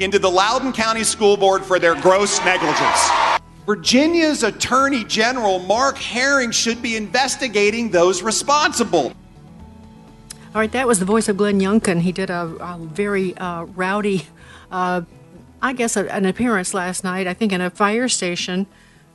into the Loudoun County School Board for their gross negligence. Virginia's Attorney General Mark Herring should be investigating those responsible. All right, that was the voice of Glenn Youngkin. He did a, a very uh, rowdy, uh, I guess, a, an appearance last night, I think, in a fire station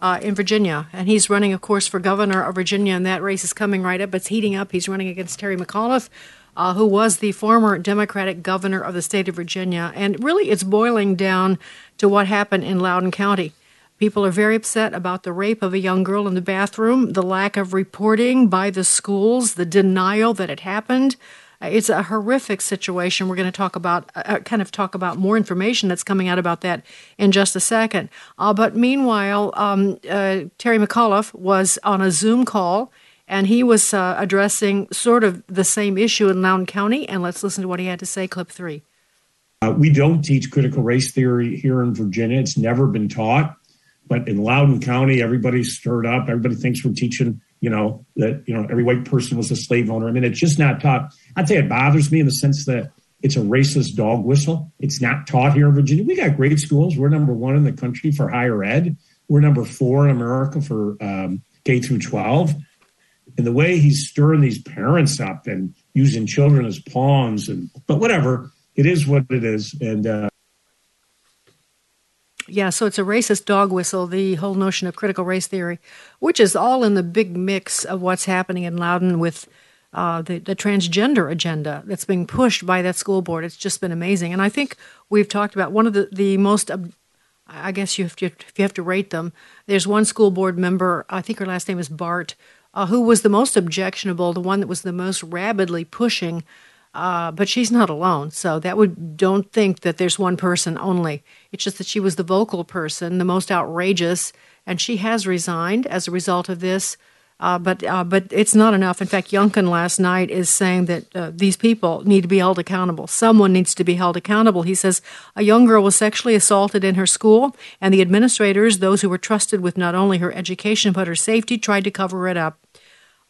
uh, in Virginia. And he's running, of course, for governor of Virginia, and that race is coming right up. It's heating up. He's running against Terry McAuliffe uh, who was the former Democratic governor of the state of Virginia. And really, it's boiling down to what happened in Loudoun County. People are very upset about the rape of a young girl in the bathroom, the lack of reporting by the schools, the denial that it happened. Uh, it's a horrific situation. We're going to talk about, uh, uh, kind of talk about more information that's coming out about that in just a second. Uh, but meanwhile, um, uh, Terry McAuliffe was on a Zoom call and he was uh, addressing sort of the same issue in Loudoun County. And let's listen to what he had to say. Clip three. Uh, we don't teach critical race theory here in Virginia. It's never been taught. But in Loudoun County, everybody's stirred up. Everybody thinks we're teaching, you know, that you know every white person was a slave owner. I mean, it's just not taught. I'd say it bothers me in the sense that it's a racist dog whistle. It's not taught here in Virginia. We got great schools. We're number one in the country for higher ed. We're number four in America for um, K through 12 and the way he's stirring these parents up and using children as pawns and but whatever it is what it is and uh, yeah, so it's a racist dog whistle, the whole notion of critical race theory, which is all in the big mix of what's happening in Loudoun with uh, the, the transgender agenda that's being pushed by that school board. It's just been amazing. And I think we've talked about one of the, the most, I guess you have, to, if you have to rate them, there's one school board member, I think her last name is Bart, uh, who was the most objectionable, the one that was the most rabidly pushing. Uh, but she's not alone. So that would don't think that there's one person only. It's just that she was the vocal person, the most outrageous, and she has resigned as a result of this. Uh, but uh, but it's not enough. In fact, Youngkin last night is saying that uh, these people need to be held accountable. Someone needs to be held accountable. He says a young girl was sexually assaulted in her school, and the administrators, those who were trusted with not only her education but her safety, tried to cover it up.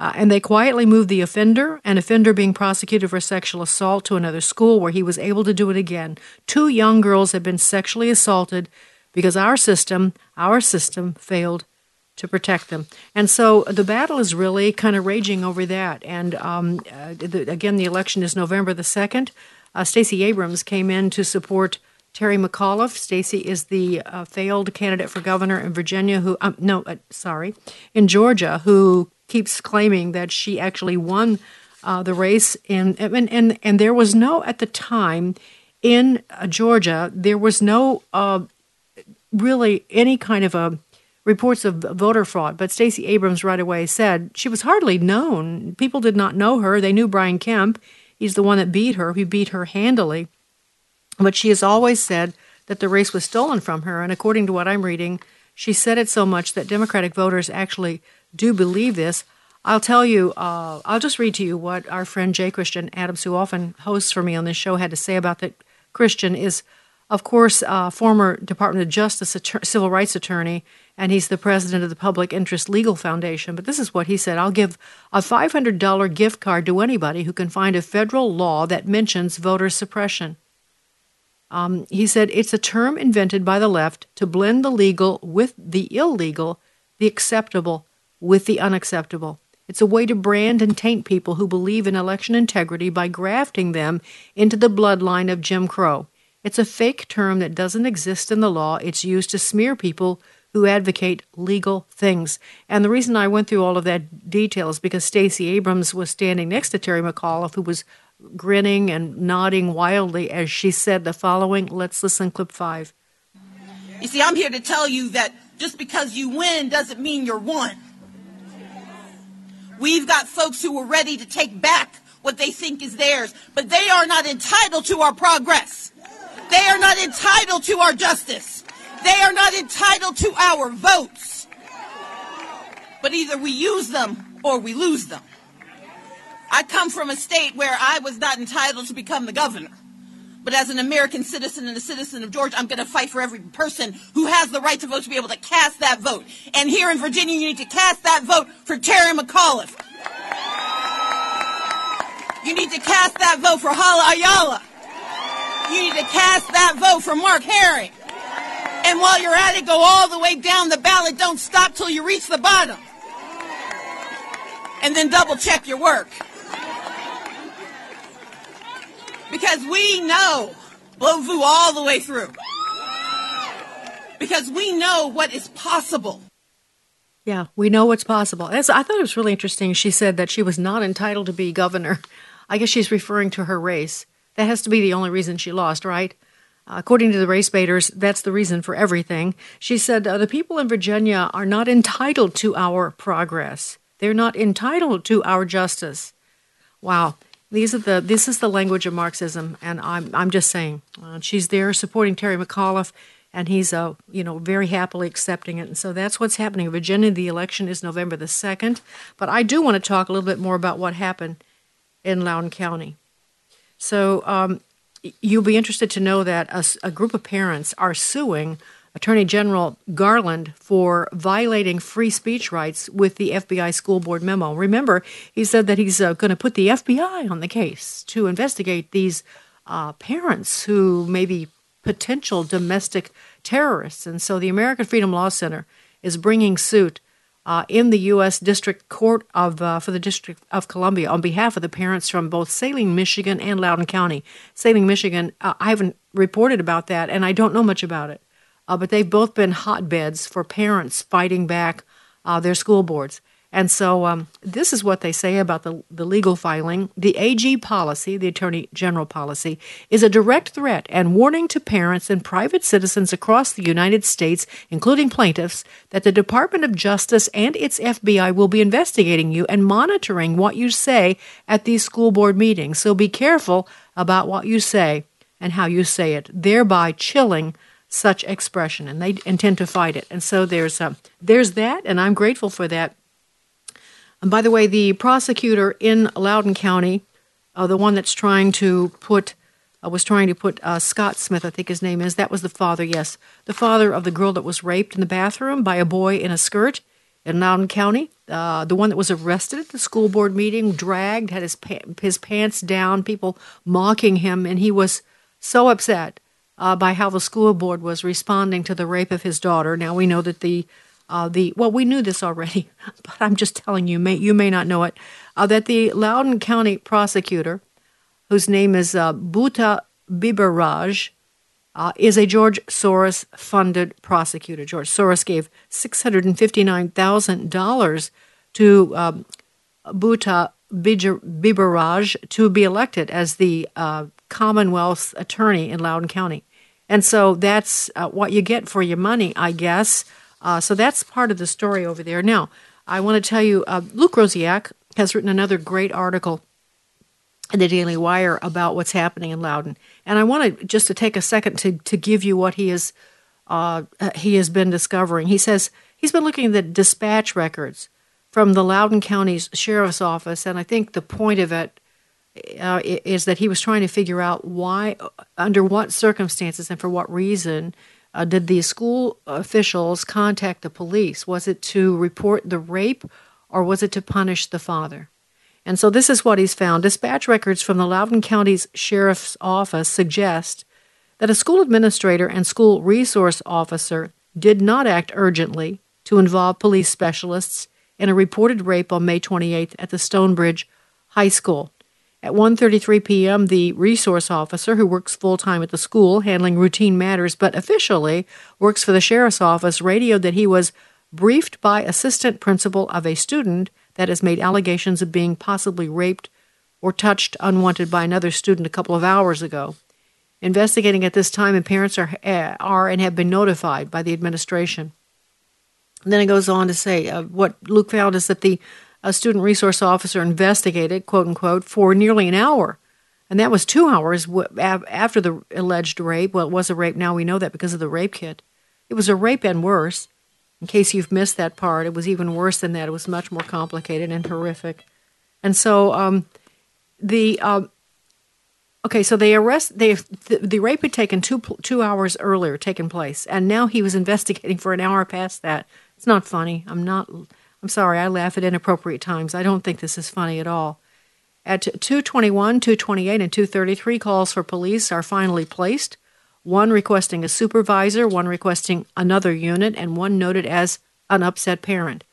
Uh, and they quietly moved the offender, an offender being prosecuted for sexual assault, to another school where he was able to do it again. Two young girls had been sexually assaulted because our system, our system, failed to protect them. And so the battle is really kind of raging over that. And um, uh, the, again, the election is November the 2nd. Uh, Stacey Abrams came in to support Terry McAuliffe. Stacey is the uh, failed candidate for governor in Virginia who, um, no, uh, sorry, in Georgia, who keeps claiming that she actually won uh, the race, and, and and and there was no at the time in uh, Georgia there was no uh, really any kind of a reports of voter fraud. But Stacey Abrams right away said she was hardly known. People did not know her. They knew Brian Kemp. He's the one that beat her. He beat her handily. But she has always said that the race was stolen from her. And according to what I'm reading, she said it so much that Democratic voters actually do believe this. I'll tell you, uh, I'll just read to you what our friend Jay Christian Adams, who often hosts for me on this show, had to say about that. Christian is, of course, a former Department of Justice civil rights attorney, and he's the president of the Public Interest Legal Foundation. But this is what he said I'll give a $500 gift card to anybody who can find a federal law that mentions voter suppression. Um, he said it's a term invented by the left to blend the legal with the illegal, the acceptable with the unacceptable. It's a way to brand and taint people who believe in election integrity by grafting them into the bloodline of Jim Crow. It's a fake term that doesn't exist in the law. It's used to smear people who advocate legal things. And the reason I went through all of that detail is because Stacey Abrams was standing next to Terry McAuliffe, who was grinning and nodding wildly as she said the following. Let's listen, clip five. You see, I'm here to tell you that just because you win doesn't mean you're won. We've got folks who are ready to take back what they think is theirs, but they are not entitled to our progress. They are not entitled to our justice. They are not entitled to our votes. But either we use them or we lose them. I come from a state where I was not entitled to become the governor. But as an American citizen and a citizen of Georgia, I'm going to fight for every person who has the right to vote to be able to cast that vote. And here in Virginia, you need to cast that vote for Terry McAuliffe. You need to cast that vote for Hala Ayala. You need to cast that vote for Mark Herring. And while you're at it, go all the way down the ballot. Don't stop till you reach the bottom. And then double check your work. Because we know VOO all the way through. Because we know what is possible. Yeah, we know what's possible. I thought it was really interesting. She said that she was not entitled to be governor. I guess she's referring to her race. That has to be the only reason she lost, right? Uh, according to the race baiters, that's the reason for everything. She said uh, the people in Virginia are not entitled to our progress. They're not entitled to our justice. Wow. These are the this is the language of Marxism, and I'm I'm just saying uh, she's there supporting Terry McAuliffe, and he's uh you know very happily accepting it, and so that's what's happening Virginia. The election is November the second, but I do want to talk a little bit more about what happened in Loudoun County. So um, you'll be interested to know that a, a group of parents are suing Attorney General Garland for violating free speech rights with the FBI school board memo. Remember, he said that he's uh, going to put the FBI on the case to investigate these uh, parents who may be potential domestic terrorists. And so the American Freedom Law Center is bringing suit uh, in the U.S. District Court of uh, for the District of Columbia on behalf of the parents from both Saline, Michigan, and Loudoun County. Saline, Michigan, uh, I haven't reported about that, and I don't know much about it uh, but they've both been hotbeds for parents fighting back uh, their school boards. And so um, this is what they say about the, the legal filing. The AG policy, the Attorney General policy, is a direct threat and warning to parents and private citizens across the United States, including plaintiffs, that the Department of Justice and its FBI will be investigating you and monitoring what you say at these school board meetings. So be careful about what you say and how you say it, thereby chilling such expression, and they intend to fight it. And so there's uh, there's that, and I'm grateful for that. And by the way, the prosecutor in Loudoun County, uh, the one that's trying to put uh, was trying to put uh, Scott Smith, I think his name is. That was the father, yes, the father of the girl that was raped in the bathroom by a boy in a skirt in Loudoun County. Uh, the one that was arrested at the school board meeting, dragged, had his pa- his pants down, people mocking him, and he was so upset uh, by how the school board was responding to the rape of his daughter. Now we know that the uh, the well, we knew this already, but I'm just telling you, may, you may not know it, uh, that the Loudoun County prosecutor, whose name is uh, Biberaj, uh, is a George Soros funded prosecutor. George Soros gave $659,000 to um, Biberaj to be elected as the uh, Commonwealth's attorney in Loudoun County. And so that's uh, what you get for your money, I guess. Uh, so that's part of the story over there. Now, I want to tell you, uh, Luke Rosiak has written another great article in the Daily Wire about what's happening in Loudoun, and I want to just to take a second to to give you what he is uh, he has been discovering. He says he's been looking at the dispatch records from the Loudoun County's sheriff's office, and I think the point of it uh, is that he was trying to figure out why, under what circumstances, and for what reason. Uh, did the school officials contact the police? Was it to report the rape or was it to punish the father? And so this is what he's found. Dispatch records from the Loudoun County's Sheriff's Office suggest that a school administrator and school resource officer did not act urgently to involve police specialists in a reported rape on May 28th at the Stonebridge High School. At 1:33 p.m., the resource officer who works full-time at the school handling routine matters but officially works for the sheriff's office radioed that he was briefed by assistant principal of a student that has made allegations of being possibly raped or touched unwanted by another student a couple of hours ago. Investigating at this time, and parents are, uh, are and have been notified by the administration. And then it goes on to say uh, what Luke found is that the uh, student resource officer investigated, quote unquote, for nearly an hour. And that was two hours after the alleged rape. Well, it was a rape. Now we know that because of the rape kit. It was a rape and worse. In case you've missed that part, it was even worse than that. It was much more complicated and horrific. And so um, the uh, Okay, so they arrest they the, the rape had taken two two hours earlier taken place, and now he was investigating for an hour past that. It's not funny. I'm not. I'm sorry. I laugh at inappropriate times. I don't think this is funny at all. At 221, 228, and 233, calls for police are finally placed. One requesting a supervisor, one requesting another unit, and one noted as an upset parent.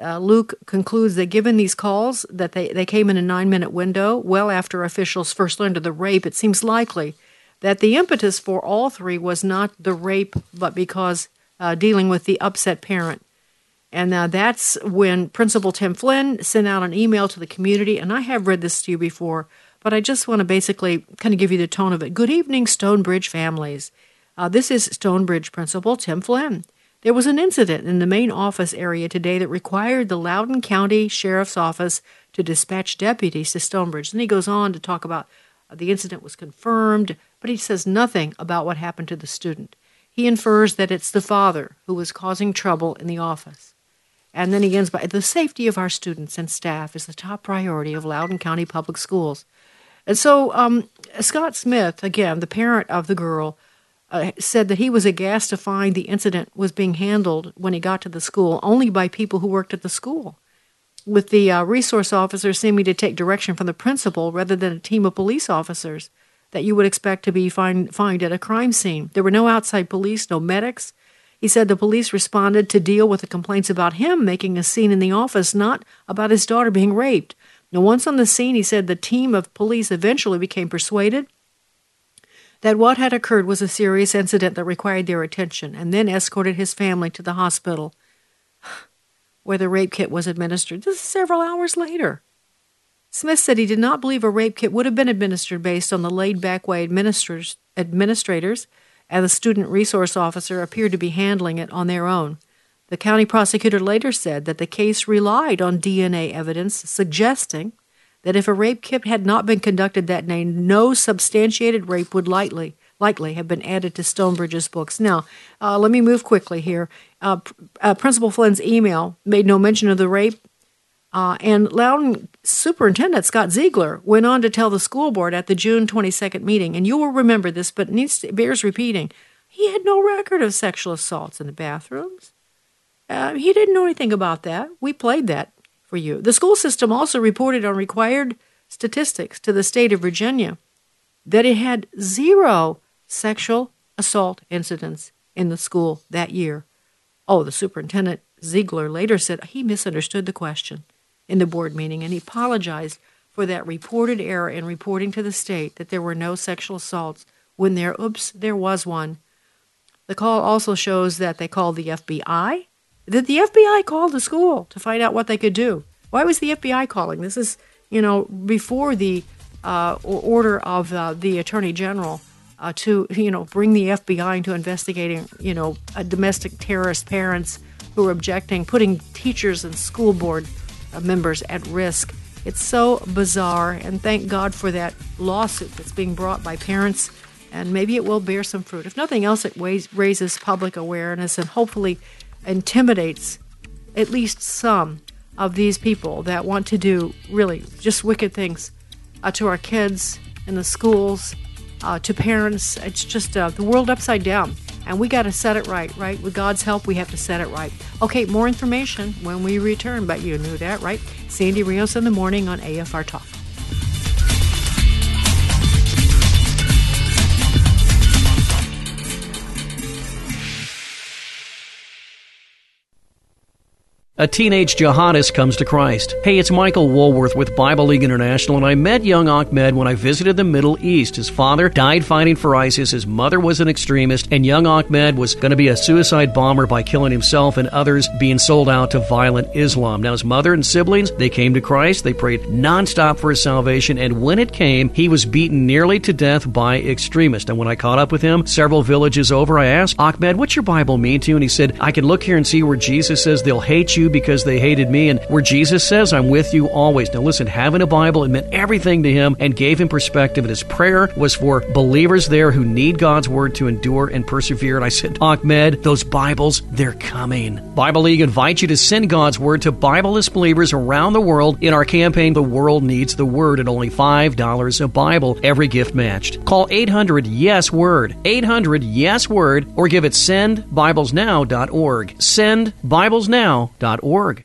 Uh, Luke concludes that given these calls, that they, they came in a nine minute window, well after officials first learned of the rape, it seems likely that the impetus for all three was not the rape, but because uh, dealing with the upset parent. And uh, that's when Principal Tim Flynn sent out an email to the community. And I have read this to you before, but I just want to basically kind of give you the tone of it. Good evening, Stonebridge families. Uh, this is Stonebridge Principal Tim Flynn. There was an incident in the main office area today that required the Loudoun County Sheriff's Office to dispatch deputies to Stonebridge. And he goes on to talk about uh, the incident was confirmed, but he says nothing about what happened to the student. He infers that it's the father who was causing trouble in the office. And then he ends by the safety of our students and staff is the top priority of Loudoun County Public Schools. And so um, Scott Smith, again, the parent of the girl, uh, said that he was aghast to find the incident was being handled when he got to the school only by people who worked at the school, with the uh, resource officer seeming to take direction from the principal rather than a team of police officers that you would expect to be find, find at a crime scene. There were no outside police, no medics. He said the police responded to deal with the complaints about him making a scene in the office, not about his daughter being raped. Now, once on the scene, he said the team of police eventually became persuaded that what had occurred was a serious incident that required their attention and then escorted his family to the hospital where the rape kit was administered. This is several hours later. Smith said he did not believe a rape kit would have been administered based on the laid back way administrators, administrators and the student resource officer appeared to be handling it on their own. The county prosecutor later said that the case relied on DNA evidence suggesting that if a rape kit had not been conducted that day, no substantiated rape would likely likely have been added to Stonebridge's books. Now, uh, let me move quickly here. Uh, uh, Principal Flynn's email made no mention of the rape, uh, and Loudoun Superintendent Scott Ziegler went on to tell the school board at the June 22nd meeting, and you will remember this, but needs to, bears repeating. He had no record of sexual assaults in the bathrooms. Uh, he didn't know anything about that. We played that for you. The school system also reported on required statistics to the state of Virginia that it had zero sexual assault incidents in the school that year. Oh, the superintendent Ziegler later said he misunderstood the question in the board meeting and he apologized for that reported error in reporting to the state that there were no sexual assaults when there, oops, there was one. The call also shows that they called the FBI that the FBI called the school to find out what they could do. Why was the FBI calling? This is, you know, before the uh, order of uh, the Attorney General uh, to, you know, bring the FBI into investigating, you know, domestic terrorist parents who are objecting, putting teachers and school board members at risk. It's so bizarre, and thank God for that lawsuit that's being brought by parents, and maybe it will bear some fruit. If nothing else, it raises public awareness and hopefully intimidates at least some of these people that want to do really just wicked things uh, to our kids in the schools, uh, to parents. It's just uh, the world upside down. And we got to set it right, right? With God's help, we have to set it right. Okay, more information when we return, but you knew that, right? Sandy Rios in the morning on AFR Talk. A teenage jihadist comes to Christ. Hey, it's Michael Woolworth with Bible League International, and I met young Ahmed when I visited the Middle East. His father died fighting for ISIS, his mother was an extremist, and young Ahmed was going to be a suicide bomber by killing himself and others being sold out to violent Islam. Now, his mother and siblings, they came to Christ, they prayed nonstop for his salvation, and when it came, he was beaten nearly to death by extremists. And when I caught up with him several villages over, I asked, Ahmed, what's your Bible mean to you? And he said, I can look here and see where Jesus says they'll hate you because they hated me, and where Jesus says, I'm with you always. Now, listen, having a Bible, it meant everything to him and gave him perspective. And his prayer was for believers there who need God's word to endure and persevere. And I said, Ahmed, those Bibles, they're coming. Bible League invites you to send God's word to Bibleless believers around the world in our campaign, The World Needs the Word, at only $5 a Bible, every gift matched. Call 800 Yes Word, 800 Yes Word, or give it sendbiblesnow.org. Sendbiblesnow.org org.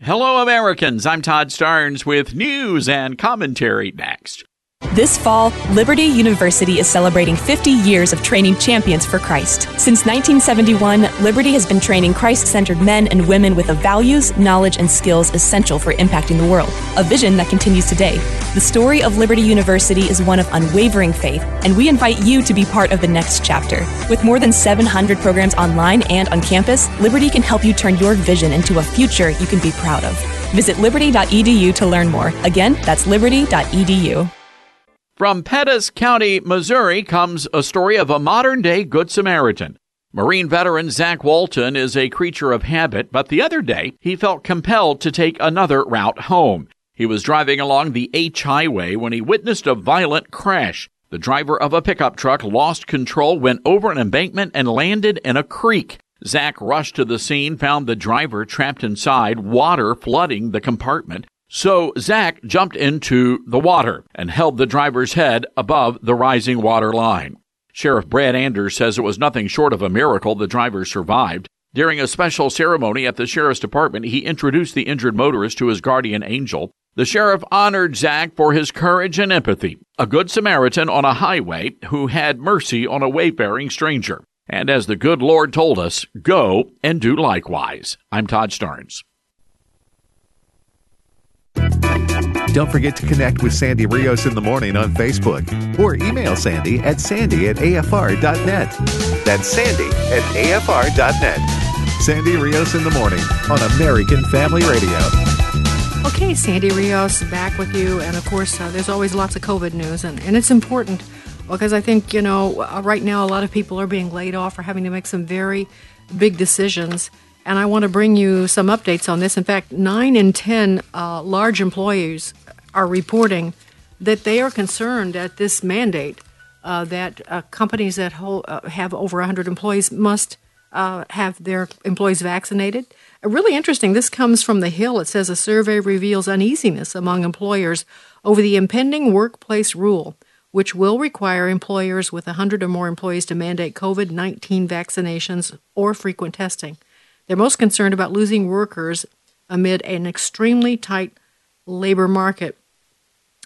Hello, Americans. I'm Todd Starnes with news and commentary next. This fall, Liberty University is celebrating 50 years of training champions for Christ. Since 1971, Liberty has been training Christ centered men and women with the values, knowledge, and skills essential for impacting the world, a vision that continues today. The story of Liberty University is one of unwavering faith, and we invite you to be part of the next chapter. With more than 700 programs online and on campus, Liberty can help you turn your vision into a future you can be proud of. Visit liberty.edu to learn more. Again, that's liberty.edu. From Pettis County, Missouri, comes a story of a modern day Good Samaritan. Marine veteran Zach Walton is a creature of habit, but the other day he felt compelled to take another route home. He was driving along the H Highway when he witnessed a violent crash. The driver of a pickup truck lost control, went over an embankment, and landed in a creek. Zach rushed to the scene, found the driver trapped inside, water flooding the compartment. So Zach jumped into the water and held the driver's head above the rising water line. Sheriff Brad Anders says it was nothing short of a miracle the driver survived. During a special ceremony at the sheriff's department, he introduced the injured motorist to his guardian angel. The sheriff honored Zach for his courage and empathy, a good Samaritan on a highway who had mercy on a wayfaring stranger. And as the good Lord told us, go and do likewise. I'm Todd Starnes. Don't forget to connect with Sandy Rios in the morning on Facebook or email Sandy at sandy at afr.net. That's sandy at afr.net. Sandy Rios in the morning on American Family Radio. Okay, Sandy Rios back with you. And of course, uh, there's always lots of COVID news, and, and it's important because I think, you know, uh, right now a lot of people are being laid off or having to make some very big decisions and I want to bring you some updates on this. In fact, nine in 10 uh, large employers are reporting that they are concerned at this mandate uh, that uh, companies that hold, uh, have over 100 employees must uh, have their employees vaccinated. Uh, really interesting. This comes from The Hill. It says a survey reveals uneasiness among employers over the impending workplace rule, which will require employers with 100 or more employees to mandate COVID 19 vaccinations or frequent testing. They're most concerned about losing workers amid an extremely tight labor market.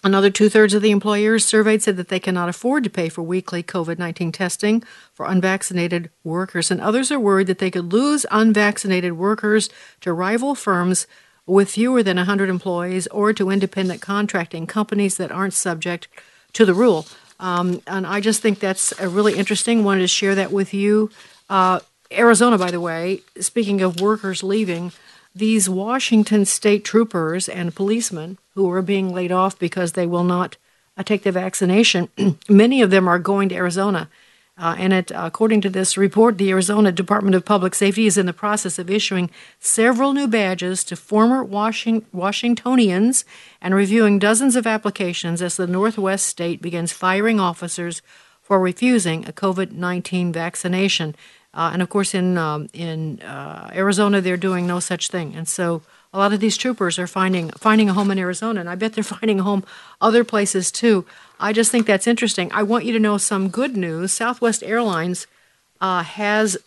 Another two thirds of the employers surveyed said that they cannot afford to pay for weekly COVID 19 testing for unvaccinated workers, and others are worried that they could lose unvaccinated workers to rival firms with fewer than 100 employees or to independent contracting companies that aren't subject to the rule. Um, and I just think that's a really interesting. Wanted to share that with you. Uh, Arizona, by the way, speaking of workers leaving, these Washington state troopers and policemen who are being laid off because they will not uh, take the vaccination, many of them are going to Arizona. Uh, and it, according to this report, the Arizona Department of Public Safety is in the process of issuing several new badges to former Washing- Washingtonians and reviewing dozens of applications as the Northwest state begins firing officers for refusing a COVID 19 vaccination. Uh, and of course, in um, in uh, Arizona, they're doing no such thing. And so, a lot of these troopers are finding finding a home in Arizona, and I bet they're finding a home other places too. I just think that's interesting. I want you to know some good news. Southwest Airlines uh, has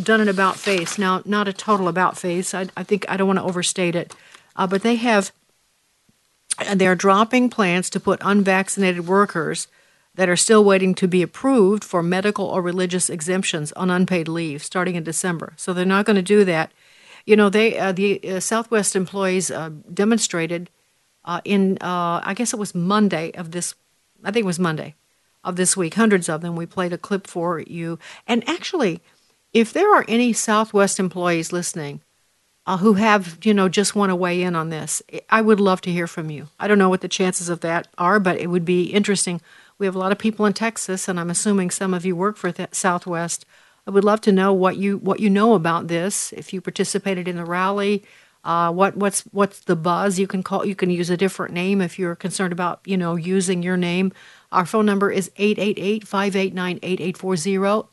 done an about face. Now, not a total about face. I, I think I don't want to overstate it, uh, but they have. They're dropping plans to put unvaccinated workers that are still waiting to be approved for medical or religious exemptions on unpaid leave starting in December. So they're not going to do that. You know, they uh, the uh, Southwest employees uh, demonstrated uh, in uh, I guess it was Monday of this. I think it was Monday of this week. Hundreds of them. We played a clip for you. And actually, if there are any Southwest employees listening uh, who have you know just want to weigh in on this, I would love to hear from you. I don't know what the chances of that are, but it would be interesting we have a lot of people in Texas, and I'm assuming some of you work for th- Southwest. I would love to know what you what you know about this. If you participated in the rally, uh, what what's what's the buzz? You can call. You can use a different name if you're concerned about you know using your name. Our phone number is 888-589-8840,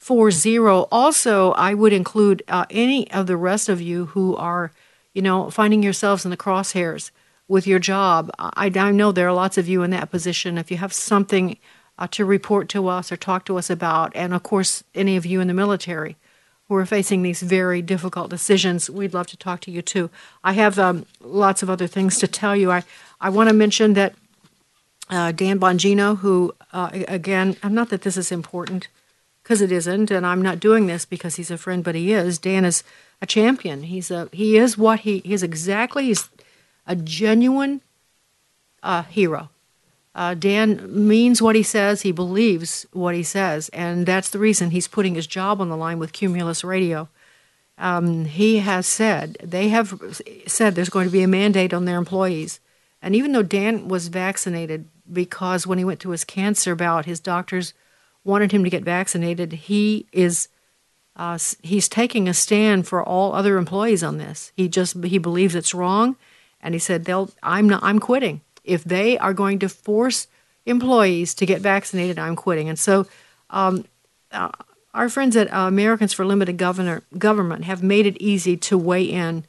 888-589-8840. Also, I would include uh, any of the rest of you who are, you know, finding yourselves in the crosshairs with your job. I, I know there are lots of you in that position. If you have something uh, to report to us or talk to us about, and of course, any of you in the military who are facing these very difficult decisions, we'd love to talk to you too. I have um, lots of other things to tell you. I, I want to mention that uh, Dan Bongino, who, uh, again, I'm not that this is important, because it isn't, and I'm not doing this because he's a friend, but he is. Dan is a champion. He's a he is what he, he is exactly. He's a genuine uh, hero. Uh, Dan means what he says, he believes what he says, and that's the reason he's putting his job on the line with Cumulus Radio. Um, he has said, they have said there's going to be a mandate on their employees. And even though Dan was vaccinated, because when he went to his cancer bout, his doctors wanted him to get vaccinated, he is. Uh, he's taking a stand for all other employees on this. He just he believes it's wrong, and he said, "They'll. I'm not. I'm quitting. If they are going to force employees to get vaccinated, I'm quitting." And so, um, uh, our friends at uh, Americans for Limited Governor, Government have made it easy to weigh in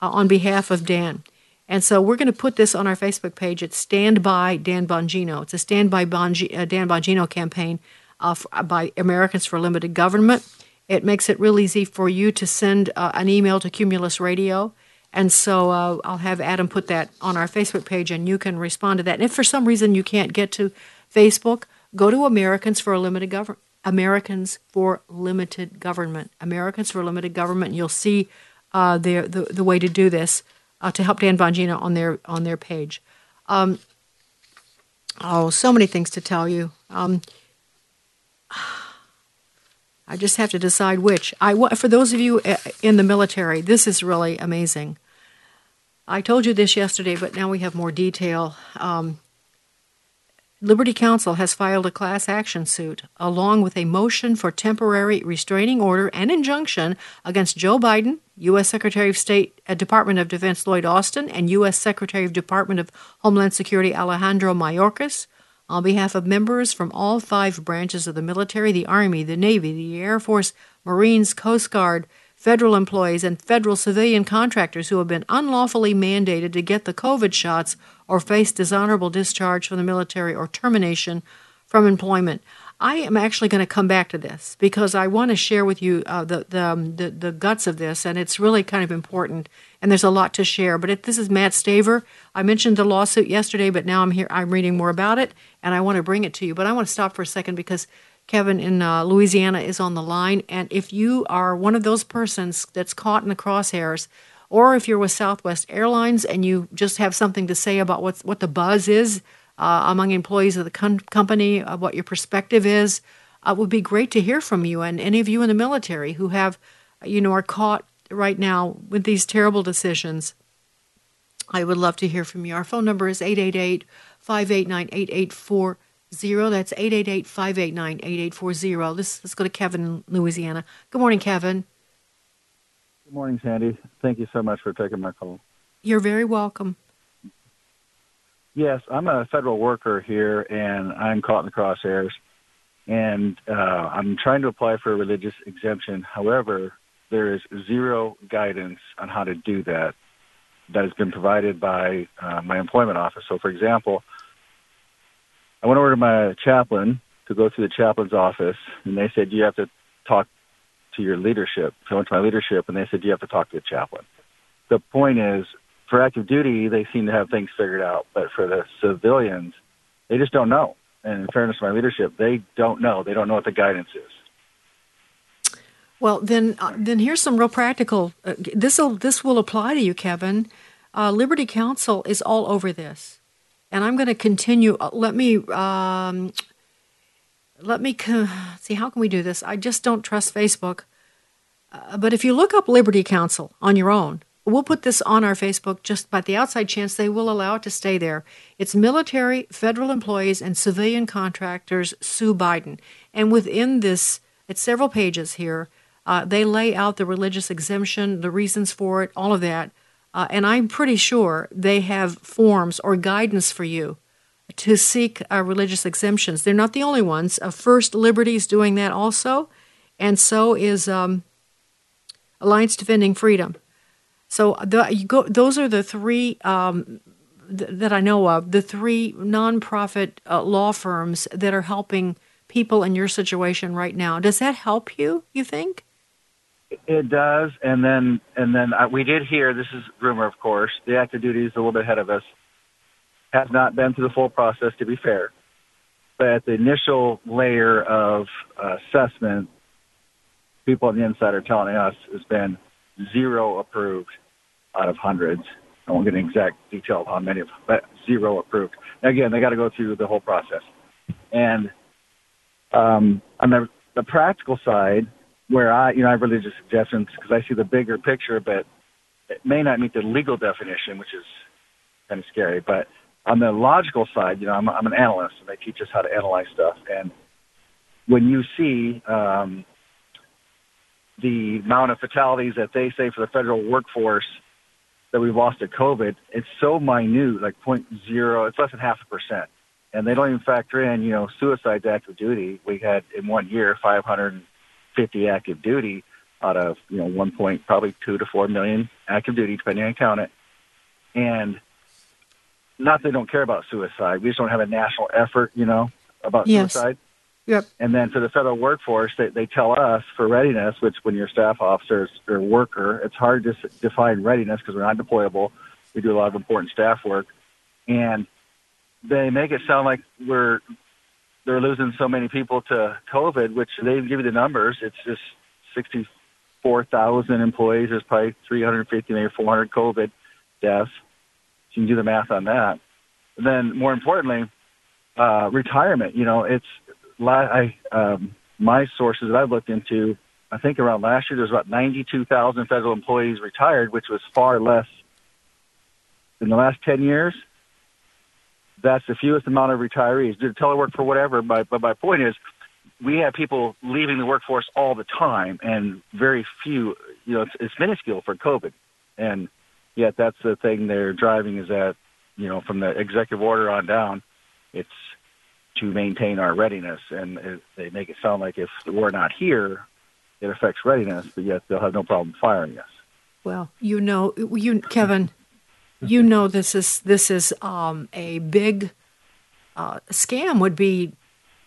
uh, on behalf of Dan. And so we're going to put this on our Facebook page. It's Stand By Dan Bongino. It's a Stand By Bongi, uh, Dan Bongino campaign uh, for, uh, by Americans for Limited Government. It makes it real easy for you to send uh, an email to Cumulus Radio and so uh, I'll have Adam put that on our Facebook page and you can respond to that. And if for some reason you can't get to Facebook, go to Americans for a Limited Government. Americans for Limited Government. Americans for Limited Government. You'll see uh, their, the, the way to do this uh, to help Dan Bongino on their, on their page. Um, oh, so many things to tell you. Um, I just have to decide which. I for those of you uh, in the military, this is really amazing. I told you this yesterday, but now we have more detail. Um, Liberty Counsel has filed a class action suit along with a motion for temporary restraining order and injunction against Joe Biden, U.S. Secretary of State at uh, Department of Defense Lloyd Austin, and U.S. Secretary of Department of Homeland Security Alejandro Mayorkas on behalf of members from all five branches of the military the Army, the Navy, the Air Force, Marines, Coast Guard, federal employees, and federal civilian contractors who have been unlawfully mandated to get the COVID shots or face dishonorable discharge from the military or termination from employment. I am actually going to come back to this because I want to share with you uh, the, the, um, the, the guts of this, and it's really kind of important. And there's a lot to share. But this is Matt Staver. I mentioned the lawsuit yesterday, but now I'm here. I'm reading more about it, and I want to bring it to you. But I want to stop for a second because Kevin in uh, Louisiana is on the line. And if you are one of those persons that's caught in the crosshairs, or if you're with Southwest Airlines and you just have something to say about what's, what the buzz is uh, among employees of the com- company, uh, what your perspective is, uh, it would be great to hear from you. And any of you in the military who have you know, are caught right now with these terrible decisions, I would love to hear from you. Our phone number is 888 589 8840. That's 888 589 8840. Let's go to Kevin in Louisiana. Good morning, Kevin. Good morning, Sandy. Thank you so much for taking my call. You're very welcome. Yes, I'm a federal worker here, and I'm caught in the crosshairs. And uh, I'm trying to apply for a religious exemption. However, there is zero guidance on how to do that that has been provided by uh, my employment office. So, for example, I went over to my chaplain to go through the chaplain's office, and they said you have to talk to your leadership. So I went to my leadership, and they said you have to talk to the chaplain. The point is, for active duty, they seem to have things figured out, but for the civilians, they just don't know. And in fairness to my leadership, they don't know. They don't know what the guidance is. Well, then, uh, then here's some real practical. Uh, this will this will apply to you, Kevin. Uh, Liberty Counsel is all over this, and I'm going to continue. Uh, let me um, let me see how can we do this. I just don't trust Facebook. Uh, but if you look up Liberty Counsel on your own, we'll put this on our Facebook just by the outside chance they will allow it to stay there. It's military, federal employees, and civilian contractors sue Biden. And within this, it's several pages here. Uh, they lay out the religious exemption, the reasons for it, all of that. Uh, and I'm pretty sure they have forms or guidance for you to seek uh, religious exemptions. They're not the only ones. Uh, First Liberty is doing that also, and so is um, Alliance Defending Freedom. So the, go, those are the three um, th- that I know of, the three nonprofit uh, law firms that are helping people in your situation right now. Does that help you? You think? It does, and then and then we did hear this is rumor, of course. The active duty is a little bit ahead of us. Has not been through the full process, to be fair, but the initial layer of assessment, people on the inside are telling us has been zero approved out of hundreds. I won't get an exact detail of how many, of them, but zero approved. Again, they got to go through the whole process. And um, on the, the practical side, where I, you know, I have religious suggestions because I see the bigger picture, but it may not meet the legal definition, which is kind of scary. But on the logical side, you know, I'm, I'm an analyst, and they teach us how to analyze stuff. And when you see um, the amount of fatalities that they say for the federal workforce that we've lost to COVID, it's so minute, like point zero, it's less than half a percent. And they don't even factor in, you know, suicide active duty. We had in one year 550 active duty out of, you know, one point, probably two to four million active duty, depending on count it. And not that they don't care about suicide. We just don't have a national effort, you know, about yes. suicide. Yep. And then for the federal workforce, they, they tell us for readiness, which when you're a staff officer or worker, it's hard to define readiness because we're not deployable. We do a lot of important staff work. And they make it sound like we're they're losing so many people to COVID, which they give you the numbers. It's just 64,000 employees. There's probably 350, maybe 400 COVID deaths. So you can do the math on that. And then more importantly, uh, retirement. You know, it's I um, my sources that I've looked into, I think around last year there's about 92,000 federal employees retired, which was far less in the last 10 years. That's the fewest amount of retirees. Did telework for whatever, but, but my point is, we have people leaving the workforce all the time, and very few. You know, it's, it's minuscule for COVID, and yet that's the thing they're driving is that you know from the executive order on down, it's to maintain our readiness. And it, they make it sound like if we're not here, it affects readiness, but yet they'll have no problem firing us. Well, you know, you Kevin, you know this is this is um, a big uh, scam. Would be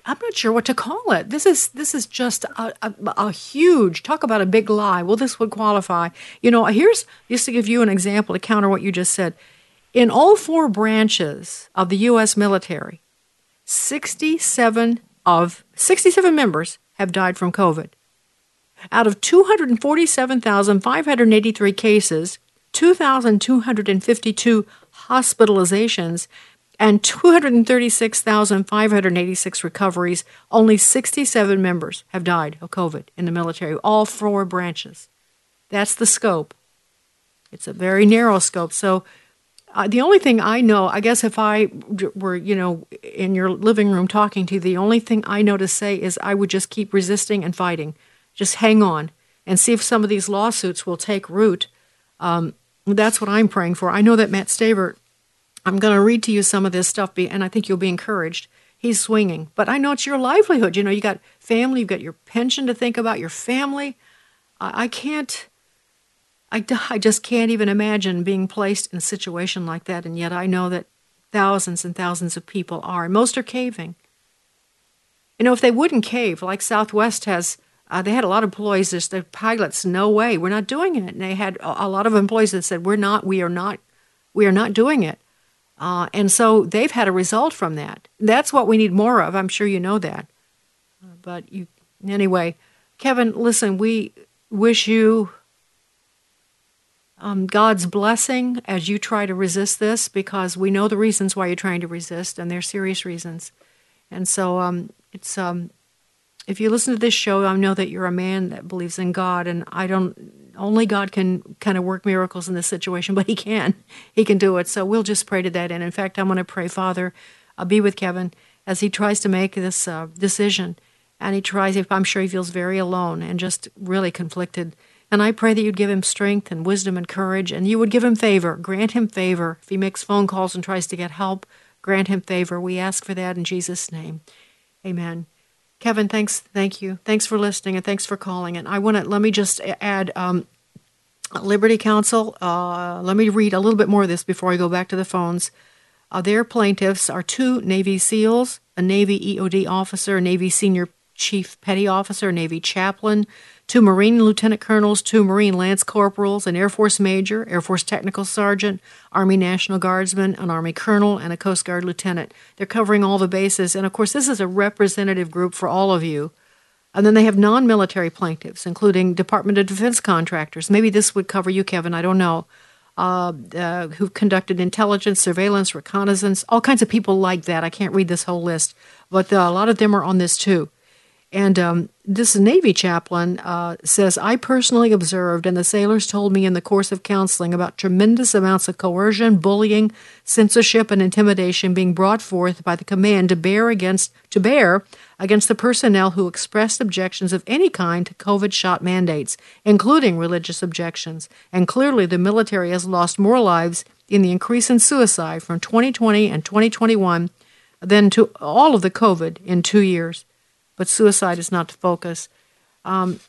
I'm not sure what to call it. This is this is just a, a, a, huge talk about a big lie. Well, this would qualify. You know, here's just to give you an example to counter what you just said. In all four branches of the U.S. military, 67 of 67 members have died from COVID. Out of 247,583 cases, 2,252 hospitalizations, and 236,586 recoveries, only 67 members have died of COVID in the military, all four branches. That's the scope. It's a very narrow scope. So uh, the only thing I know, I guess, if I were, you know, in your living room talking to you, the only thing I know to say is I would just keep resisting and fighting. Just hang on and see if some of these lawsuits will take root. Um, that's what I'm praying for. I know that Matt Staver, I'm going to read to you some of this stuff, and I think you'll be encouraged. He's swinging, but I know it's your livelihood. You know, you got family, you've got your pension to think about, your family. I, I can't I, I just can't even imagine being placed in a situation like that, and yet I know that thousands and thousands of people are, most are caving. You know, if they wouldn't cave, like Southwest has, uh, they had a lot of employees, just the pilots, no way, we're not doing it. And they had a, a, lot of employees that said, we're not, we are not, we are not doing it. Uh, and so they've had a result from that. That's what we need more of. I'm sure you know that. Uh, but you, anyway, Kevin, listen, we wish you um, God's blessing as you try to resist this because we know the reasons why you're trying to resist, and they're serious reasons. And so um, it's um, if you listen to this show, I know that you're a man that believes in God, and I don't. Only God can kind of work miracles in this situation, but He can. He can do it. So we'll just pray to that end. In fact, I'm going to pray, Father, I'll be with Kevin as he tries to make this uh, decision, and he tries. I'm sure he feels very alone and just really conflicted and I pray that you'd give him strength and wisdom and courage, and you would give him favor, grant him favor. If he makes phone calls and tries to get help, grant him favor. We ask for that in Jesus' name. Amen. Kevin, thanks, thank you. Thanks for listening and thanks for calling. And I want to let me just add um, Liberty Counsel. Uh, let me read a little bit more of this before I go back to the phones. Uh, their plaintiffs are two Navy SEALs, a Navy EOD officer, a Navy senior chief petty officer, a Navy chaplain, two Marine lieutenant colonels, two Marine lance corporals, an Air Force major, Air Force technical sergeant, Army National Guardsman, an Army colonel, and a Coast Guard lieutenant. They're covering all the bases. And of course, this is a representative group for all of you. And then they have non military plaintiffs, including Department of Defense contractors. Maybe this would cover you, Kevin, I don't know. Uh, uh, who've conducted intelligence, surveillance, reconnaissance, all kinds of people like that. I can't read this whole list, but uh, a lot of them are on this too. And um, this Navy chaplain uh, says, I personally observed, and the sailors told me in the course of counseling about tremendous amounts of coercion, bullying, censorship, and intimidation being brought forth by the command to bear against to bear against the personnel who expressed objections of any kind to COVID shot mandates, including religious objections. And clearly, the military has lost more lives in the increase in suicide from 2020 and 2021 than to all of the COVID in two years but suicide is not the focus. Um,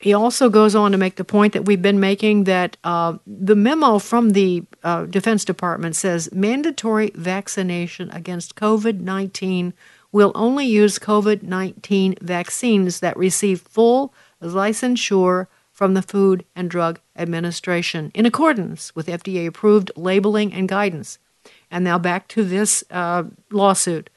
he also goes on to make the point that we've been making that uh, the memo from the uh, Defense Department says mandatory vaccination against COVID 19 will only use COVID 19 vaccines that receive full licensure from the Food and Drug Administration in accordance with FDA approved labeling and guidance. And now back to this uh, lawsuit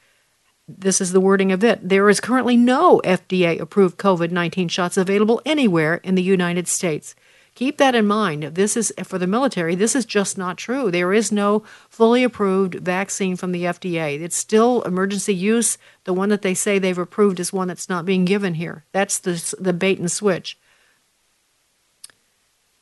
this is the wording of it. There is currently no FDA approved COVID 19 shots available anywhere in the United States. Keep that in mind. This is for the military, this is just not true. There is no fully approved vaccine from the FDA. It's still emergency use. The one that they say they've approved is one that's not being given here. That's the, the bait and switch.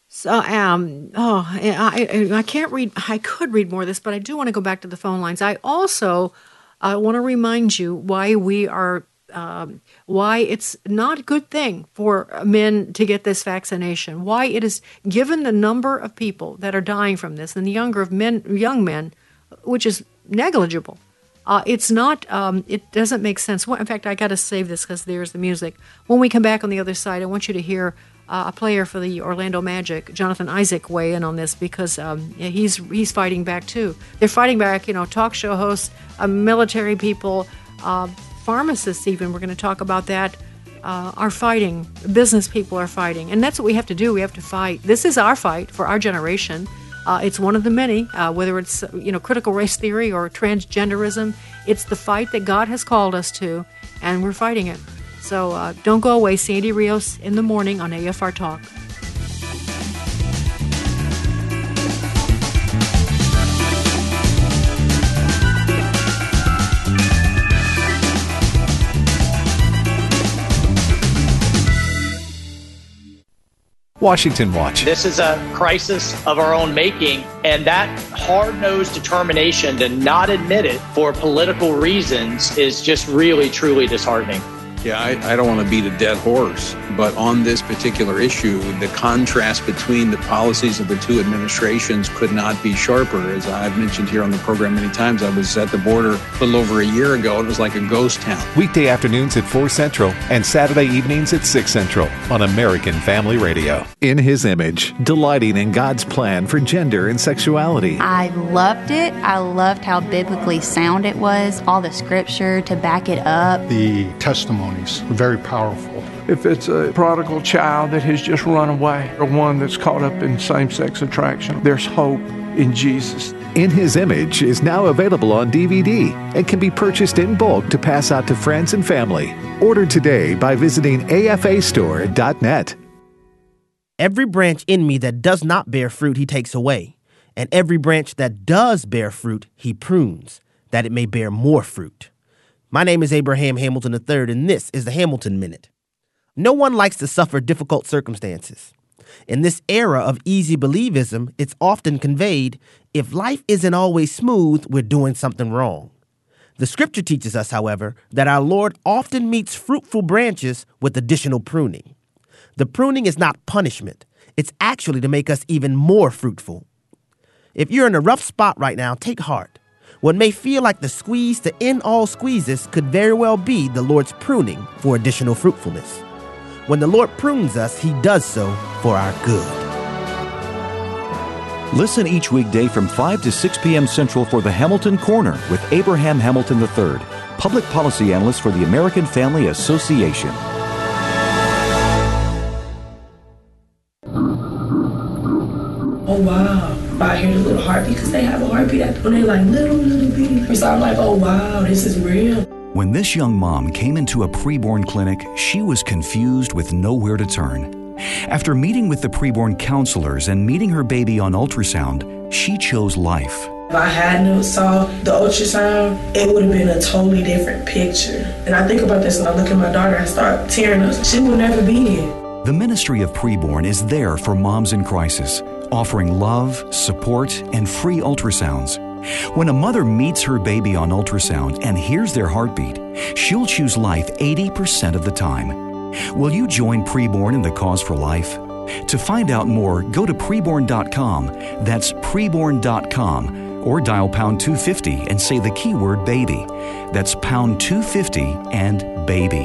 So, um, oh, I, I, I can't read, I could read more of this, but I do want to go back to the phone lines. I also I want to remind you why we are um, why it's not a good thing for men to get this vaccination. Why it is given the number of people that are dying from this and the younger of men, young men, which is negligible. Uh, it's not. Um, it doesn't make sense. In fact, I got to save this because there's the music. When we come back on the other side, I want you to hear uh, a player for the Orlando Magic, Jonathan Isaac, weigh in on this because um, he's he's fighting back too. They're fighting back. You know, talk show hosts, uh, military people, uh, pharmacists. Even we're going to talk about that. Uh, are fighting. Business people are fighting, and that's what we have to do. We have to fight. This is our fight for our generation. Uh, it's one of the many, uh, whether it's you know critical race theory or transgenderism. It's the fight that God has called us to, and we're fighting it. So uh, don't go away. Sandy Rios in the morning on AFR Talk. Washington Watch. This is a crisis of our own making, and that hard nosed determination to not admit it for political reasons is just really, truly disheartening. Yeah, I, I, don't want to beat a dead horse, but on this particular issue, the contrast between the policies of the two administrations could not be sharper. As I've mentioned here on the program many times, I was at the border a little over a year ago. It was like a ghost town. Weekday afternoons at 4 Central and Saturday evenings at 6 Central on American Family Radio. In His image, delighting in God's plan for gender and sexuality. I loved it. I loved how biblically sound it was, all the scripture to back it up. The testimony very powerful. If it's a prodigal child that has just run away or one that's caught up in same sex attraction, there's hope in Jesus. In His Image is now available on DVD and can be purchased in bulk to pass out to friends and family. Order today by visiting afastore.net. Every branch in me that does not bear fruit, He takes away. And every branch that does bear fruit, He prunes, that it may bear more fruit. My name is Abraham Hamilton III, and this is the Hamilton Minute. No one likes to suffer difficult circumstances. In this era of easy believism, it's often conveyed if life isn't always smooth, we're doing something wrong. The scripture teaches us, however, that our Lord often meets fruitful branches with additional pruning. The pruning is not punishment, it's actually to make us even more fruitful. If you're in a rough spot right now, take heart. What may feel like the squeeze to end all squeezes could very well be the Lord's pruning for additional fruitfulness. When the Lord prunes us, He does so for our good. Listen each weekday from 5 to 6 p.m. Central for the Hamilton Corner with Abraham Hamilton III, public policy analyst for the American Family Association. Oh, wow. I hear the little heartbeat because they have a heartbeat when they're like little, little bitty. So I'm like, oh, wow, this is real. When this young mom came into a preborn clinic, she was confused with nowhere to turn. After meeting with the preborn counselors and meeting her baby on ultrasound, she chose life. If I hadn't saw the ultrasound, it would have been a totally different picture. And I think about this and I look at my daughter and start tearing up. She will never be here. The Ministry of Preborn is there for moms in crisis, offering love, support, and free ultrasounds. When a mother meets her baby on ultrasound and hears their heartbeat, she'll choose life 80% of the time. Will you join Preborn in the cause for life? To find out more, go to preborn.com. That's preborn.com or dial pound 250 and say the keyword baby. That's pound 250 and baby.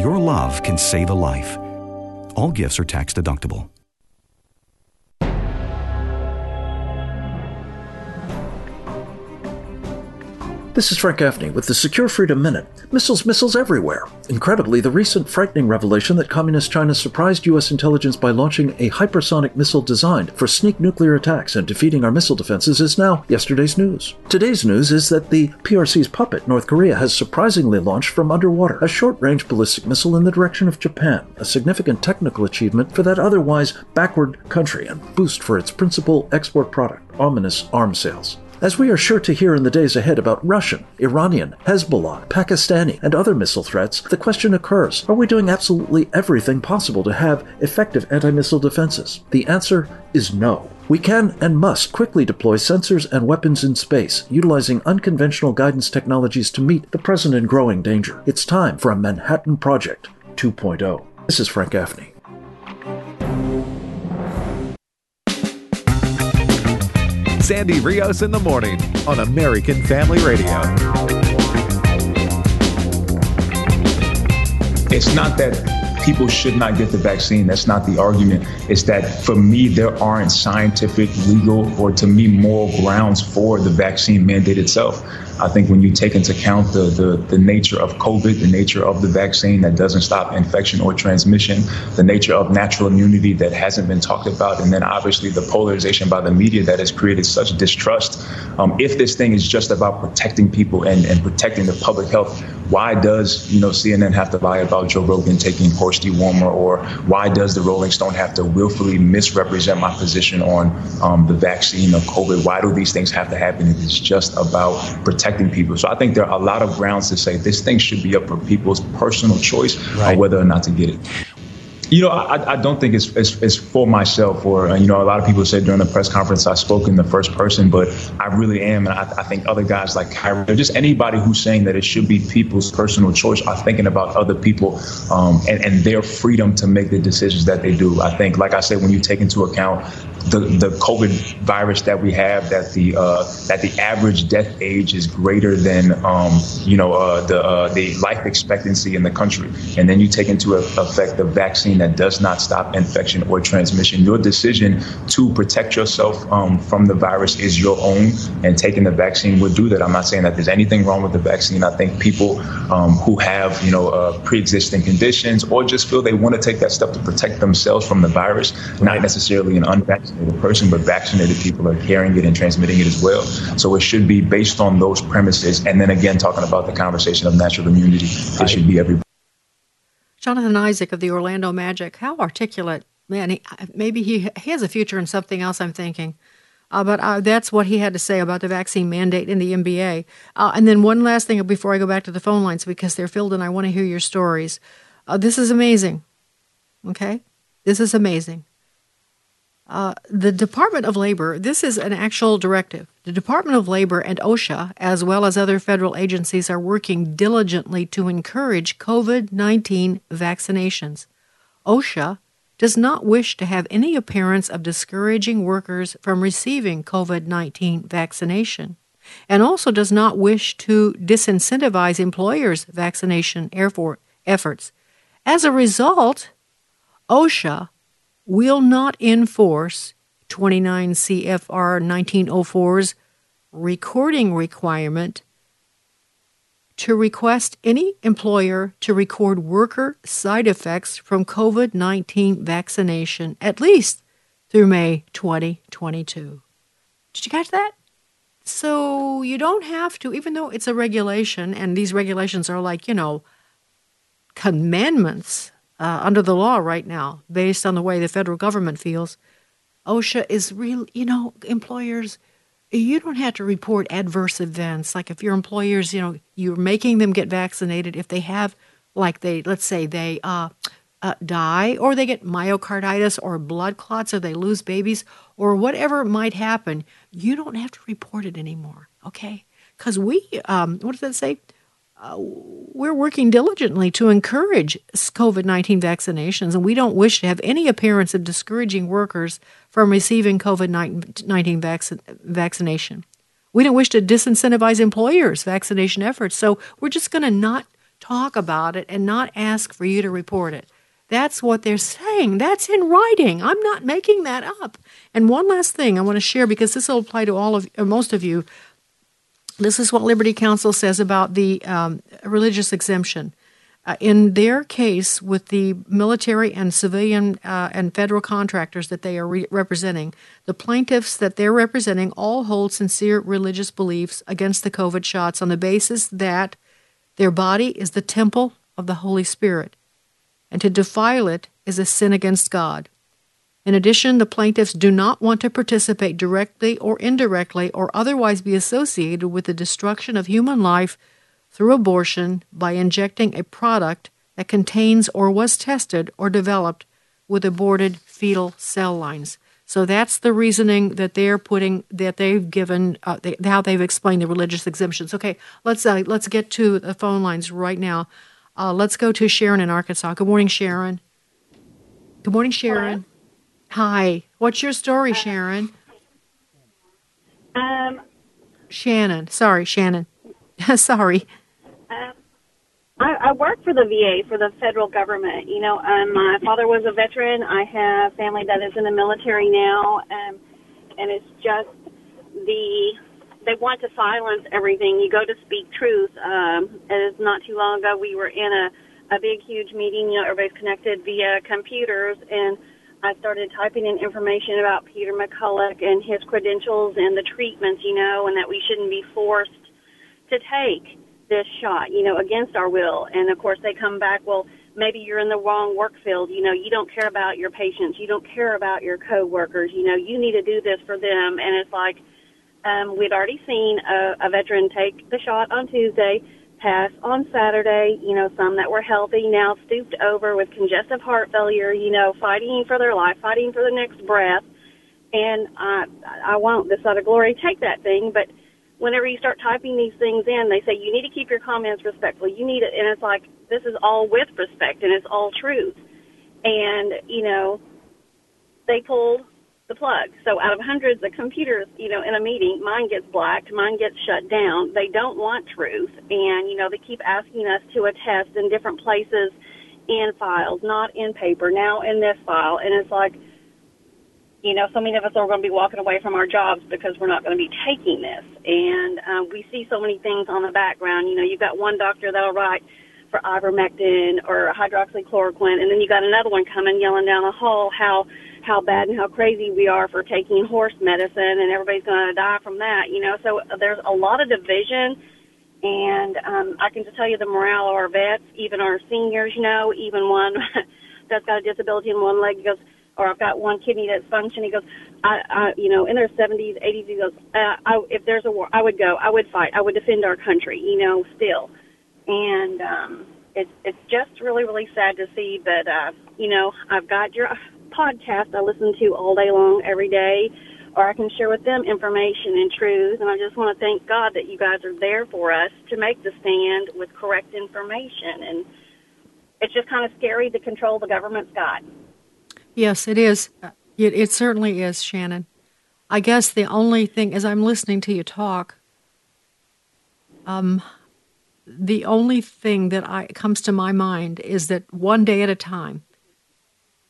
Your love can save a life. All gifts are tax deductible. This is Frank Gaffney with the Secure Freedom Minute. Missiles, missiles everywhere. Incredibly, the recent frightening revelation that Communist China surprised U.S. intelligence by launching a hypersonic missile designed for sneak nuclear attacks and defeating our missile defenses is now yesterday's news. Today's news is that the PRC's puppet, North Korea, has surprisingly launched from underwater a short range ballistic missile in the direction of Japan, a significant technical achievement for that otherwise backward country and boost for its principal export product, ominous arms sales. As we are sure to hear in the days ahead about Russian, Iranian, Hezbollah, Pakistani, and other missile threats, the question occurs are we doing absolutely everything possible to have effective anti missile defenses? The answer is no. We can and must quickly deploy sensors and weapons in space, utilizing unconventional guidance technologies to meet the present and growing danger. It's time for a Manhattan Project 2.0. This is Frank Gaffney. Sandy Rios in the morning on American Family Radio. It's not that people should not get the vaccine. That's not the argument. It's that for me, there aren't scientific, legal, or to me, moral grounds for the vaccine mandate itself. I think when you take into account the, the, the nature of COVID, the nature of the vaccine that doesn't stop infection or transmission, the nature of natural immunity that hasn't been talked about, and then obviously the polarization by the media that has created such distrust. Um, if this thing is just about protecting people and, and protecting the public health, why does you know CNN have to lie about Joe Rogan taking horse dewormer, or why does the Rolling Stone have to willfully misrepresent my position on um, the vaccine of COVID? Why do these things have to happen if it's just about protecting protecting people. So I think there are a lot of grounds to say this thing should be up for people's personal choice right. on whether or not to get it. You know, I, I don't think it's, it's, it's for myself or, uh, you know, a lot of people said during the press conference I spoke in the first person, but I really am. And I, I think other guys like Kyrie, or just anybody who's saying that it should be people's personal choice are thinking about other people um, and, and their freedom to make the decisions that they do. I think, like I said, when you take into account the, the COVID virus that we have, that the uh, that the average death age is greater than um, you know uh, the uh, the life expectancy in the country, and then you take into effect the vaccine that does not stop infection or transmission. Your decision to protect yourself um, from the virus is your own, and taking the vaccine would do that. I'm not saying that there's anything wrong with the vaccine. I think people um, who have you know uh, pre-existing conditions or just feel they want to take that step to protect themselves from the virus, not necessarily an unvaccinated vaccinated person, but vaccinated people are carrying it and transmitting it as well. So it should be based on those premises. And then again, talking about the conversation of natural immunity, it should be everybody. Jonathan Isaac of the Orlando Magic, how articulate. Man, he, maybe he, he has a future in something else, I'm thinking. Uh, but uh, that's what he had to say about the vaccine mandate in the NBA. Uh, and then one last thing before I go back to the phone lines because they're filled and I want to hear your stories. Uh, this is amazing. Okay? This is amazing. Uh, the Department of Labor, this is an actual directive. The Department of Labor and OSHA, as well as other federal agencies, are working diligently to encourage COVID 19 vaccinations. OSHA does not wish to have any appearance of discouraging workers from receiving COVID 19 vaccination, and also does not wish to disincentivize employers' vaccination efforts. As a result, OSHA will not enforce 29 CFR 1904's recording requirement to request any employer to record worker side effects from COVID 19 vaccination at least through May 2022. Did you catch that? So you don't have to, even though it's a regulation, and these regulations are like, you know, commandments uh, under the law right now, based on the way the federal government feels. OSHA is real, you know, employers, you don't have to report adverse events. Like if your employers, you know, you're making them get vaccinated, if they have, like they, let's say they uh, uh, die or they get myocarditis or blood clots or they lose babies or whatever might happen, you don't have to report it anymore, okay? Because we, um, what does that say? Uh, we're working diligently to encourage COVID 19 vaccinations, and we don't wish to have any appearance of discouraging workers from receiving COVID 19 vac- vaccination. We don't wish to disincentivize employers' vaccination efforts, so we're just going to not talk about it and not ask for you to report it. That's what they're saying. That's in writing. I'm not making that up. And one last thing I want to share because this will apply to all of most of you this is what Liberty Counsel says about the um, religious exemption. Uh, in their case, with the military and civilian uh, and federal contractors that they are re- representing, the plaintiffs that they're representing all hold sincere religious beliefs against the COVID shots on the basis that their body is the temple of the Holy Spirit, and to defile it is a sin against God. In addition, the plaintiffs do not want to participate directly or indirectly or otherwise be associated with the destruction of human life through abortion by injecting a product that contains or was tested or developed with aborted fetal cell lines. So that's the reasoning that they're putting that they've given uh, they, how they've explained the religious exemptions. Okay, let's uh, let's get to the phone lines right now. Uh, let's go to Sharon in Arkansas. Good morning, Sharon. Good morning, Sharon. Hello. Hi. What's your story, Sharon? Um, Shannon. Sorry, Shannon. Sorry. Um, I, I work for the VA, for the federal government. You know, um, my father was a veteran. I have family that is in the military now, um, and it's just the they want to silence everything. You go to speak truth. Um, it is not too long ago we were in a a big, huge meeting. You know, everybody's connected via computers, and I started typing in information about Peter McCullough and his credentials and the treatments, you know, and that we shouldn't be forced to take this shot, you know, against our will. And of course, they come back, well, maybe you're in the wrong work field. You know, you don't care about your patients. You don't care about your coworkers. You know, you need to do this for them. And it's like, um, we'd already seen a, a veteran take the shot on Tuesday. Passed on Saturday. You know, some that were healthy now stooped over with congestive heart failure. You know, fighting for their life, fighting for the next breath. And I, I won't this side of glory take that thing, but whenever you start typing these things in, they say you need to keep your comments respectful. You need it, and it's like this is all with respect and it's all truth. And you know, they pulled the plug. So out of hundreds of computers, you know, in a meeting, mine gets blacked, mine gets shut down. They don't want truth, and you know, they keep asking us to attest in different places in files, not in paper. Now in this file, and it's like you know, so many of us are going to be walking away from our jobs because we're not going to be taking this. And uh, we see so many things on the background. You know, you've got one doctor that'll write for ivermectin or hydroxychloroquine, and then you got another one coming yelling down the hall how how bad and how crazy we are for taking horse medicine, and everybody's going to die from that. You know, so there's a lot of division. And um, I can just tell you the morale of our vets, even our seniors, you know, even one that's got a disability in one leg goes, or I've got one kidney that's functioning. He goes, I, I, you know, in their 70s, 80s, he goes, uh, I, if there's a war, I would go, I would fight, I would defend our country, you know, still. And um, it's it's just really really sad to see, but uh, you know, I've got your podcast I listen to all day long, every day, or I can share with them information and truth. And I just want to thank God that you guys are there for us to make the stand with correct information. And it's just kind of scary the control the government's got. Yes, it is. It, it certainly is, Shannon. I guess the only thing, as I'm listening to you talk, um, the only thing that I, comes to my mind is that one day at a time,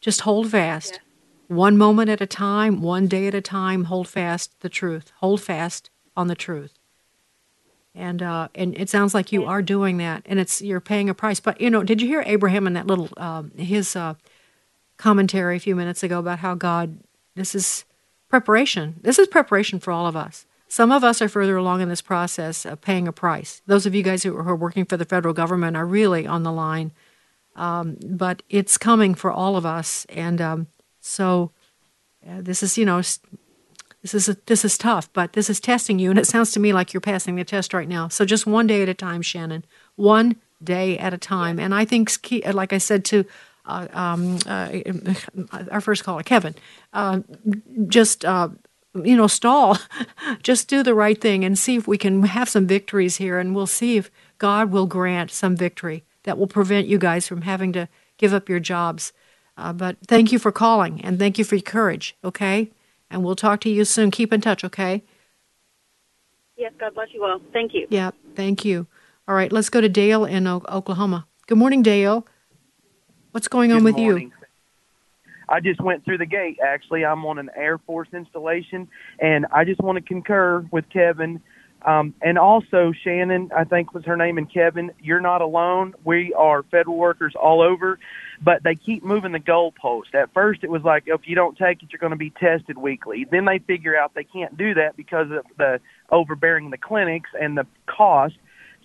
just hold fast. Yeah. One moment at a time, one day at a time, hold fast the truth. Hold fast on the truth. And uh, and it sounds like you are doing that, and it's you're paying a price. But you know, did you hear Abraham in that little um, his uh, commentary a few minutes ago about how God, this is preparation. This is preparation for all of us. Some of us are further along in this process of paying a price. Those of you guys who are working for the federal government are really on the line. Um, but it's coming for all of us. And um, so uh, this is, you know, this is, a, this is tough, but this is testing you. And it sounds to me like you're passing the test right now. So just one day at a time, Shannon. One day at a time. And I think, like I said to uh, um, uh, our first caller, Kevin, uh, just uh, you know stall, just do the right thing and see if we can have some victories here, and we'll see if God will grant some victory that will prevent you guys from having to give up your jobs. Uh, but thank you for calling and thank you for your courage. Okay, and we'll talk to you soon. Keep in touch. Okay. Yes, God bless you all. Thank you. Yeah, thank you. All right, let's go to Dale in o- Oklahoma. Good morning, Dale. What's going on Good with morning. you? I just went through the gate. Actually, I'm on an Air Force installation, and I just want to concur with Kevin. Um, and also, Shannon, I think was her name, and Kevin, you're not alone. We are federal workers all over, but they keep moving the goalpost. At first, it was like, if you don't take it, you're going to be tested weekly. Then they figure out they can't do that because of the overbearing the clinics and the cost.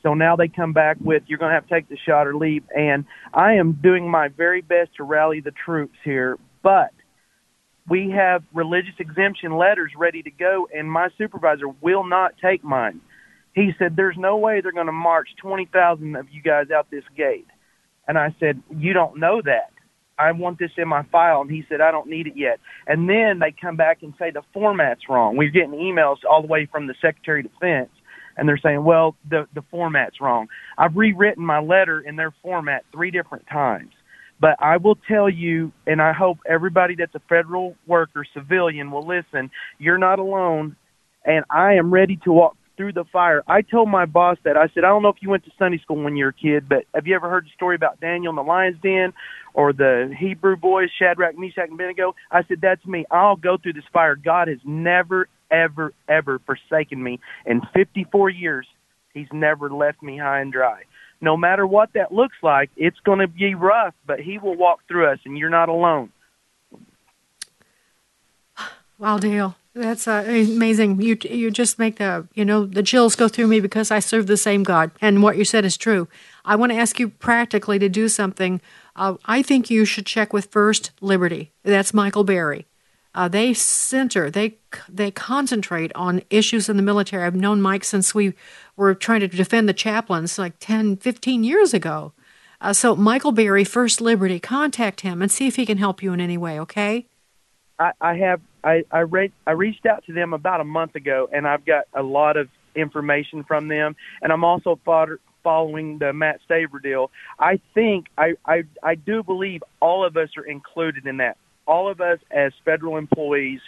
So now they come back with you're going to have to take the shot or leave. And I am doing my very best to rally the troops here, but we have religious exemption letters ready to go, and my supervisor will not take mine. He said, There's no way they're going to march 20,000 of you guys out this gate. And I said, You don't know that. I want this in my file. And he said, I don't need it yet. And then they come back and say the format's wrong. We're getting emails all the way from the Secretary of Defense and they're saying, well, the the format's wrong. I've rewritten my letter in their format three different times. But I will tell you, and I hope everybody that's a federal worker, civilian, will listen. You're not alone, and I am ready to walk through the fire. I told my boss that I said, I don't know if you went to Sunday school when you were a kid, but have you ever heard the story about Daniel in the lion's den or the Hebrew boys, Shadrach, Meshach, and Abednego? I said, that's me. I'll go through this fire. God has never, ever, ever forsaken me. In 54 years, He's never left me high and dry. No matter what that looks like, it's going to be rough, but He will walk through us, and you're not alone. Wow, Dale, that's uh, amazing. You you just make the you know the chills go through me because I serve the same God, and what you said is true. I want to ask you practically to do something. Uh, I think you should check with First Liberty. That's Michael Berry. Uh, they center, they they concentrate on issues in the military. I've known Mike since we were trying to defend the chaplains like 10, 15 years ago. Uh, so, Michael Berry, First Liberty, contact him and see if he can help you in any way, okay? I, I have I I, read, I reached out to them about a month ago, and I've got a lot of information from them, and I'm also fodder, following the Matt Staver deal. I think I, I I do believe all of us are included in that all of us as federal employees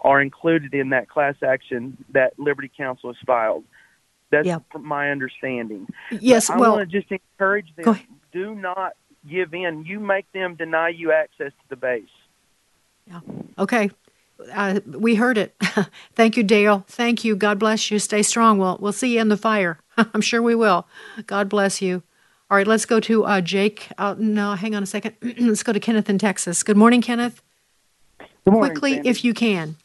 are included in that class action that Liberty Counsel has filed. That's yeah. my understanding. Yes, but I well, want to just encourage them. Do not give in. You make them deny you access to the base. Yeah. Okay. Uh, we heard it. Thank you, Dale. Thank you. God bless you. Stay strong. We'll we'll see you in the fire. I'm sure we will. God bless you. All right, let's go to uh, Jake. Uh, no, hang on a second. let's go to Kenneth in Texas. Good morning, Kenneth. Good morning, Quickly, Sandy. if you can.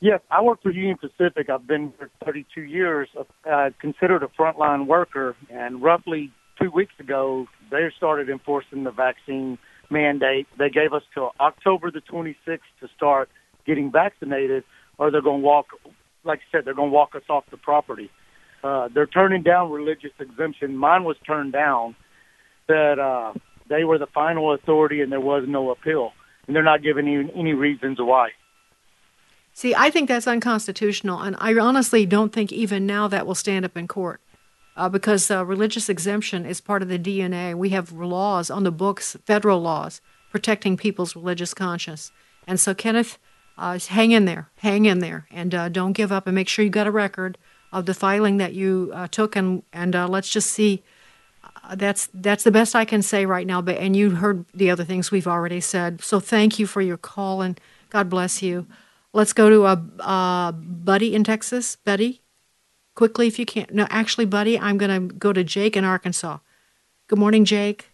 Yes, I work for Union Pacific. I've been for 32 years. Uh, considered a frontline worker, and roughly two weeks ago, they started enforcing the vaccine mandate. They gave us till October the 26th to start getting vaccinated, or they're going to walk. Like I said, they're going to walk us off the property. Uh, they're turning down religious exemption. Mine was turned down. That uh, they were the final authority, and there was no appeal, and they're not giving any, any reasons why. See, I think that's unconstitutional, and I honestly don't think even now that will stand up in court. Uh, because uh, religious exemption is part of the DNA. We have laws on the books, federal laws, protecting people's religious conscience. And so, Kenneth, uh, hang in there, hang in there, and uh, don't give up, and make sure you got a record of the filing that you uh, took, and and uh, let's just see. that's that's the best I can say right now. But and you heard the other things we've already said. So thank you for your call, and God bless you. Let's go to a uh, Buddy in Texas. Buddy, quickly if you can. No, actually, Buddy, I'm going to go to Jake in Arkansas. Good morning, Jake.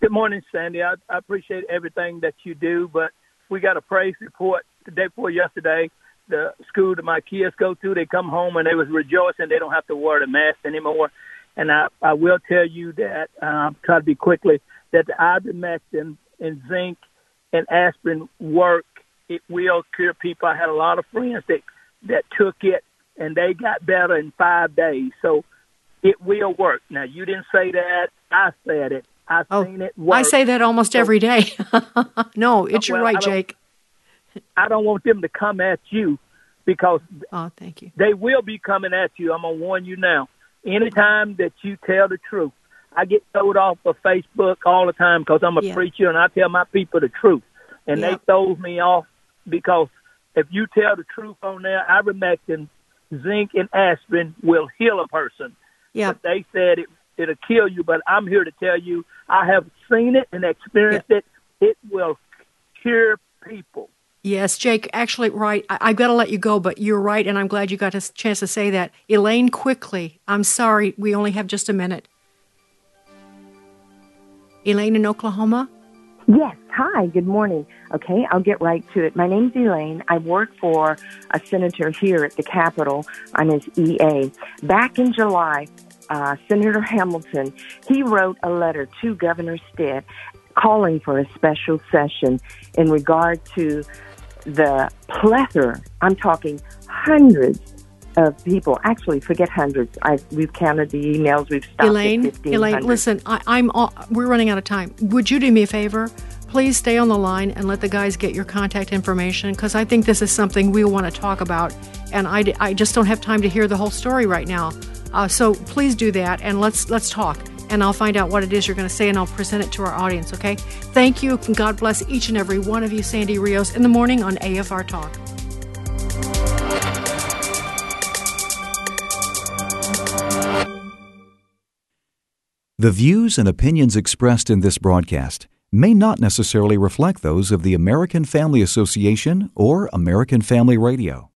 Good morning, Sandy. I, I appreciate everything that you do, but we got a praise report the day before yesterday. The school that my kids go to, they come home and they was rejoicing they don't have to wear the mask anymore. And I, I will tell you that, um, try to be quickly, that the ivermectin and zinc and aspirin work. It will cure people. I had a lot of friends that that took it and they got better in five days. So it will work. Now you didn't say that. I said it. I've oh, seen it work. I say that almost every day. no, it's Well, your right, Jake. I don't want them to come at you because oh, thank you. They will be coming at you. I'm gonna warn you now. Anytime that you tell the truth, I get thrown off of Facebook all the time because I'm a Yeah. preacher and I tell my people the truth, and they Yep. throw me off because if you tell the truth on there, ivermectin, zinc, and aspirin will heal a person. Yeah. But they said it it'll kill you, but I'm here to tell you I have seen it and experienced it. It will cure people. Yes, Jake, actually, right. I, I've got to let you go, but you're right, and I'm glad you got a chance to say that. Elaine, quickly. I'm sorry, we only have just a minute. Elaine in Oklahoma? Yes. Hi. Good morning. Okay, I'll get right to it. My name's Elaine. I work for a senator here at the Capitol on his EA. Back in July, uh, Senator Hamilton he wrote a letter to Governor Stitt calling for a special session in regard to the plethora. I'm talking hundreds of people. Actually, forget hundreds. I've, we've counted the emails. We've stopped Elaine, Elaine, listen, I, I'm all, we're running out of time. Would you do me a favor? Please stay on the line and let the guys get your contact information because I think this is something we want to talk about, and I, I just don't have time to hear the whole story right now. Uh, so please do that and let's let's talk, and I'll find out what it is you're going to say and I'll present it to our audience. Okay? Thank you. and God bless each and every one of you, Sandy Rios, in the morning on AFR Talk. The views and opinions expressed in this broadcast may not necessarily reflect those of the American Family Association or American Family Radio.